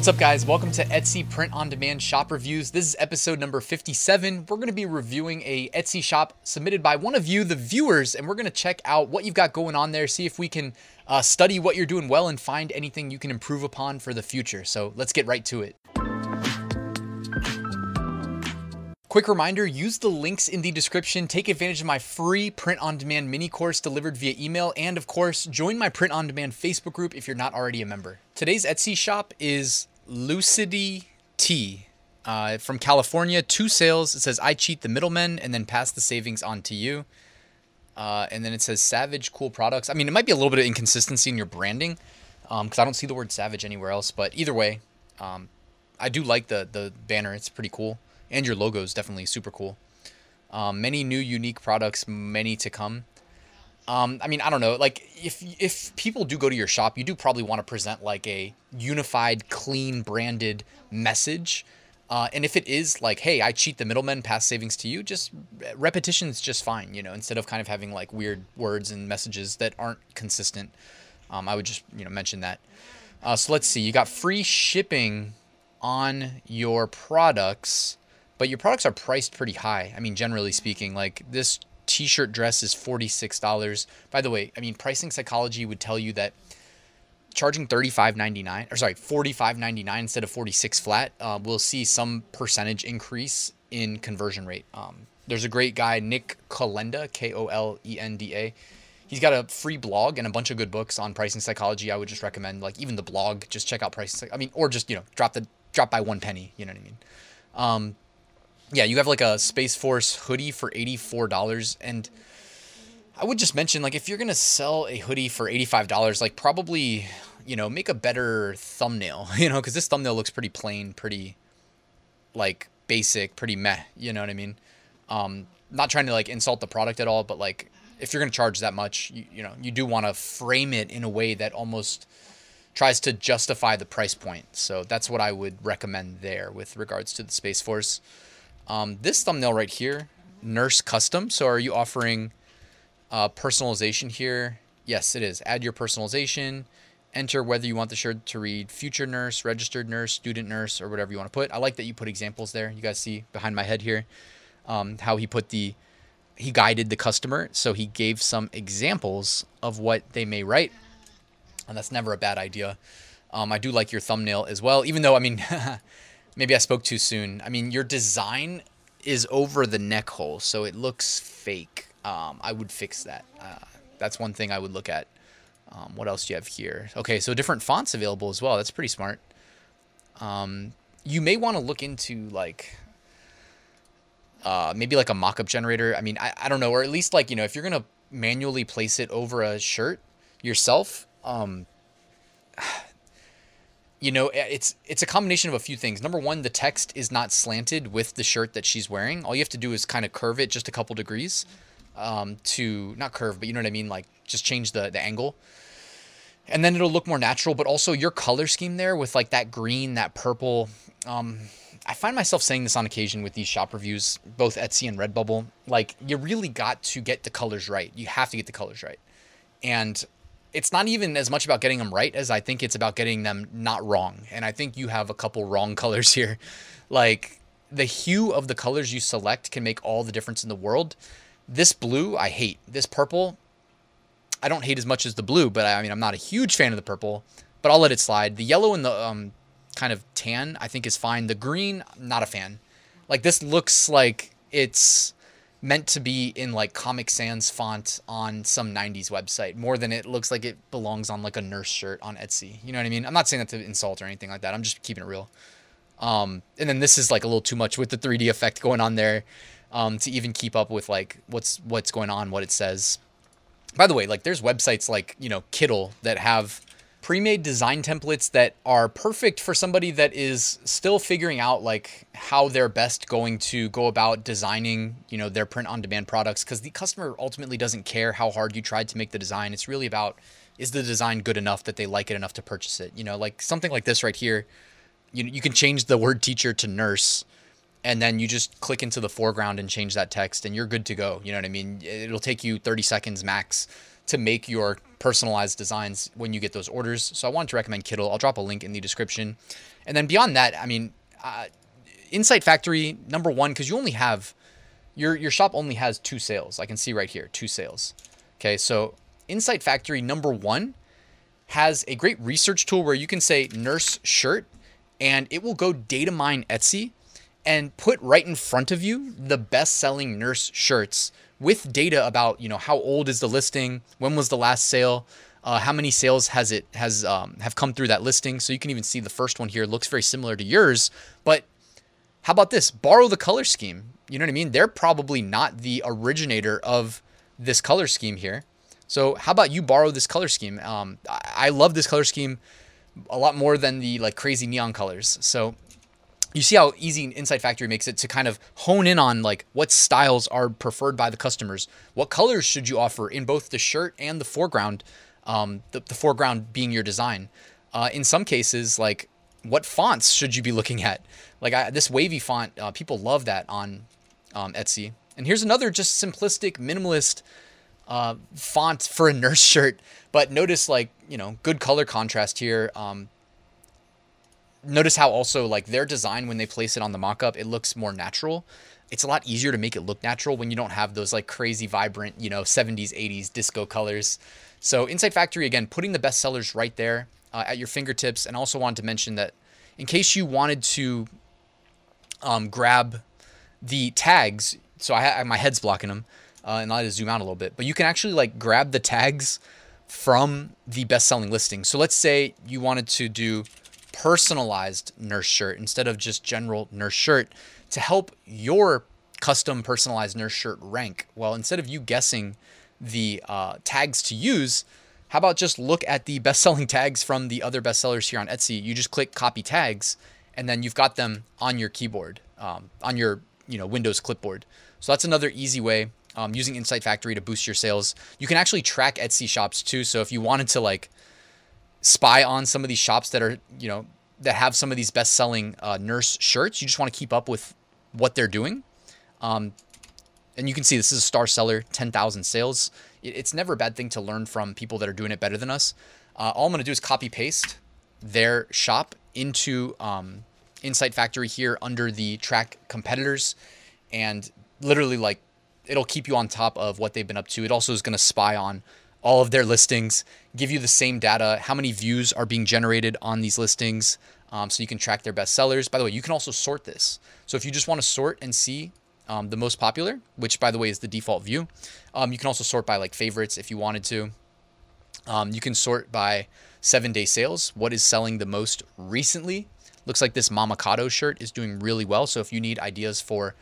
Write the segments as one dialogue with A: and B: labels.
A: What's up, guys? Welcome to Etsy Print on Demand Shop Reviews. This is episode number 57. We're going to be reviewing a Etsy shop submitted by one of you, the viewers, and we're going to check out what you've got going on there, see if we can uh, study what you're doing well and find anything you can improve upon for the future. So let's get right to it. Quick reminder use the links in the description. Take advantage of my free print on demand mini course delivered via email. And of course, join my print on demand Facebook group if you're not already a member. Today's Etsy shop is Lucidity Tea uh, from California. Two sales. It says, I cheat the middlemen and then pass the savings on to you. Uh, and then it says Savage Cool Products. I mean, it might be a little bit of inconsistency in your branding because um, I don't see the word Savage anywhere else. But either way, um, I do like the the banner. It's pretty cool and your logo is definitely super cool. Um, many new unique products, many to come. Um, I mean, I don't know. Like, if if people do go to your shop, you do probably want to present like a unified, clean, branded message. Uh, and if it is like, hey, I cheat the middlemen, pass savings to you, just repetition is just fine. You know, instead of kind of having like weird words and messages that aren't consistent. Um, I would just you know mention that. Uh, so let's see. You got free shipping on your products but your products are priced pretty high. I mean, generally speaking, like this t-shirt dress is $46. By the way, I mean, pricing psychology would tell you that charging $35.99 or sorry, $45.99 instead of 46 flat, uh, we'll see some percentage increase in conversion rate. Um, there's a great guy, Nick Kolenda, K O L E N D A. He's got a free blog and a bunch of good books on pricing psychology. I would just recommend, like even the blog, just check out pricing. I mean, or just you know, drop the drop by one penny. You know what I mean? Um, yeah, you have like a Space Force hoodie for $84 and I would just mention like if you're going to sell a hoodie for $85, like probably, you know, make a better thumbnail, you know, cuz this thumbnail looks pretty plain, pretty like basic, pretty meh, you know what I mean? Um not trying to like insult the product at all, but like if you're going to charge that much, you, you know, you do want to frame it in a way that almost tries to justify the price point. So that's what I would recommend there with regards to the Space Force. Um, this thumbnail right here, Nurse Custom. So are you offering uh, personalization here? Yes, it is. Add your personalization. Enter whether you want the shirt to read future nurse, registered nurse, student nurse, or whatever you want to put. I like that you put examples there. You guys see behind my head here um, how he put the he guided the customer. So he gave some examples of what they may write, and that's never a bad idea. Um, I do like your thumbnail as well, even though I mean maybe I spoke too soon. I mean, your design is over the neck hole, so it looks fake. Um, I would fix that. Uh, that's one thing I would look at. Um, what else do you have here? Okay, so different fonts available as well. That's pretty smart. Um, you may want to look into like uh, maybe like a mock-up generator. I mean, I, I don't know, or at least like you know, if you're gonna manually place it over a shirt yourself, um, you know it's it's a combination of a few things. Number one the text is not slanted with the shirt that she's wearing. All you have to do is kind of curve it just a couple degrees um, to not curve but you know what i mean? Like just change the the angle. And then it'll look more natural but also your color scheme there with like that green that purple um, i find myself saying this on occasion with these shop reviews both etsy and redbubble. Like you really got to get the colors right. You have to get the colors right. And it's not even as much about getting them right as I think it's about getting them not wrong. And I think you have a couple wrong colors here. Like the hue of the colors you select can make all the difference in the world. This blue, I hate. This purple, I don't hate as much as the blue, but I mean, I'm not a huge fan of the purple, but I'll let it slide. The yellow and the um, kind of tan, I think is fine. The green, not a fan. Like this looks like it's meant to be in like Comic Sans font on some 90s website more than it looks like it belongs on like a nurse shirt on Etsy. You know what I mean? I'm not saying that to insult or anything like that. I'm just keeping it real. Um, and then this is like a little too much with the 3D effect going on there um, to even keep up with like what's what's going on, what it says. By the way, like there's websites like, you know, Kittl that have pre-made design templates that are perfect for somebody that is still figuring out like how they're best going to go about designing you know their print on demand products because the customer ultimately doesn't care how hard you tried to make the design. It's really about is the design good enough that they like it enough to purchase it? You know like something like this right here you you can change the word teacher to nurse and then you just click into the foreground and change that text and you're good to go. You know what i mean? It'll take you 30 seconds max to make your personalized designs when you get those orders. So i wanted to recommend Kittl. i'll drop a link in the description. And then beyond that i mean uh, insight factory number one because you only have your your shop only has two sales. I can see right here two sales. Okay so insight factory number one has a great research tool where you can say nurse shirt and it will go data mine etsy and put right in front of you the best selling nurse shirts with data about you know how old is the listing when was the last sale uh, how many sales has it has um, have come through that listing. So you can even see the first one here. Looks very similar to yours but how about this? Borrow the color scheme. You know what i mean? They're probably not the originator of this color scheme here. So how about you borrow this color scheme? Um, I-, I love this color scheme a lot more than the like crazy neon colors. So you see how easy Insight Factory makes it to kind of hone in on like what styles are preferred by the customers. What colors should you offer in both the shirt and the foreground? Um, the, the foreground being your design. Uh, in some cases, like what fonts should you be looking at? Like I, this wavy font, uh, people love that on um, Etsy. And here's another just simplistic, minimalist uh, font for a nurse shirt. But notice like you know good color contrast here. Um, notice how also like their design when they place it on the mock-up it looks more natural. It's a lot easier to make it look natural when you don't have those like crazy vibrant you know 70s 80s disco colors. So insight factory again putting the best sellers right there uh, at your fingertips. And also wanted to mention that in case you wanted to um, grab the tags so I my head's blocking them uh, and I had to zoom out a little bit but you can actually like grab the tags from the best selling listing. So let's say you wanted to do personalized nurse shirt instead of just general nurse shirt to help your custom personalized nurse shirt rank. Well, instead of you guessing the uh, tags to use, how about just look at the best selling tags from the other bestsellers here on Etsy? You just click copy tags, and then you've got them on your keyboard, um, on your you know Windows clipboard. So that's another easy way um, using Insight Factory to boost your sales. You can actually track Etsy shops too. So if you wanted to like spy on some of these shops that are, you know, that have some of these best selling uh, nurse shirts. You just want to keep up with what they're doing. Um, and you can see this is a star seller, 10,000 sales. it's never a bad thing to learn from people that are doing it better than us. Uh, all I'm going to do is copy paste their shop into um, Insight Factory here under the track competitors. And literally, like, it'll keep you on top of what they've been up to. It also is going to spy on all of their listings, give you the same data, how many views are being generated on these listings, um, so you can track their best sellers. By the way, you can also sort this. So if you just want to sort and see um, the most popular, which by the way is the default view, um, you can also sort by like favorites if you wanted to. Um, you can sort by seven day sales. What is selling the most recently? Looks like this Mamakato shirt is doing really well. So if you need ideas for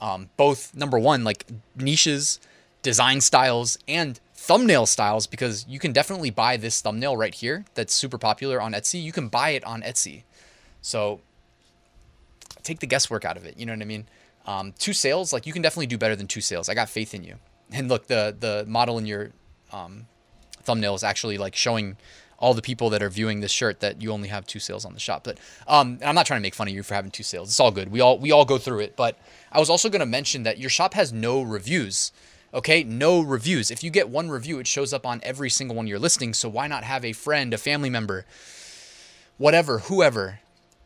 A: um, both number one, like niches, design styles, and thumbnail styles because you can definitely buy this thumbnail right here that's super popular on Etsy. You can buy it on Etsy. So take the guesswork out of it. You know what I mean? Um, two sales, like you can definitely do better than two sales. I got faith in you. And look, the the model in your um, thumbnail is actually like showing all the people that are viewing this shirt that you only have two sales on the shop. But um, I'm not trying to make fun of you for having two sales. It's all good. We all we all go through it. But I was also going to mention that your shop has no reviews. Okay, no reviews. If you get one review, it shows up on every single one of your listings. So why not have a friend, a family member, whatever, whoever,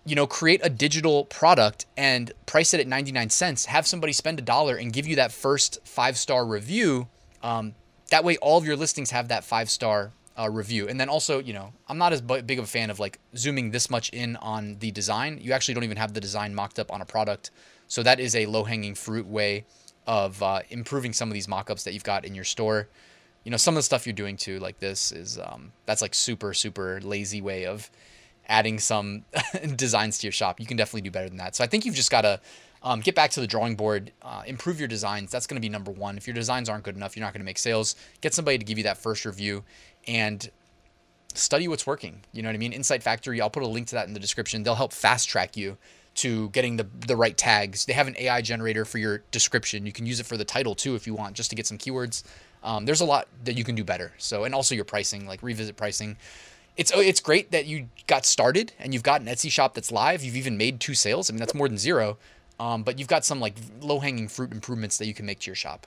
A: you know, create a digital product and price it at 99 cents, have somebody spend a dollar and give you that first five star review. Um, that way, all of your listings have that five star uh, review. And then also, you know, I'm not as big of a fan of like zooming this much in on the design. You actually don't even have the design mocked up on a product. So that is a low hanging fruit way of uh, improving some of these mock-ups that you've got in your store. You know, some of the stuff you're doing too, like this, is um, that's like super super lazy way of adding some designs to your shop. You can definitely do better than that. So I think you've just got to um, get back to the drawing board, uh, improve your designs. That's going to be number one. If your designs aren't good enough, you're not going to make sales. Get somebody to give you that first review and study what's working. You know what I mean? Insight Factory, I'll put a link to that in the description. They'll help fast track you to getting the the right tags. They have an AI generator for your description. You can use it for the title too if you want, just to get some keywords. Um, there's a lot that you can do better. So and also your pricing, like revisit pricing. it's oh, it's great that you got started and you've got an Etsy shop that's live. You've even made two sales. I mean, that's more than zero. Um, but you've got some like low hanging fruit improvements that you can make to your shop.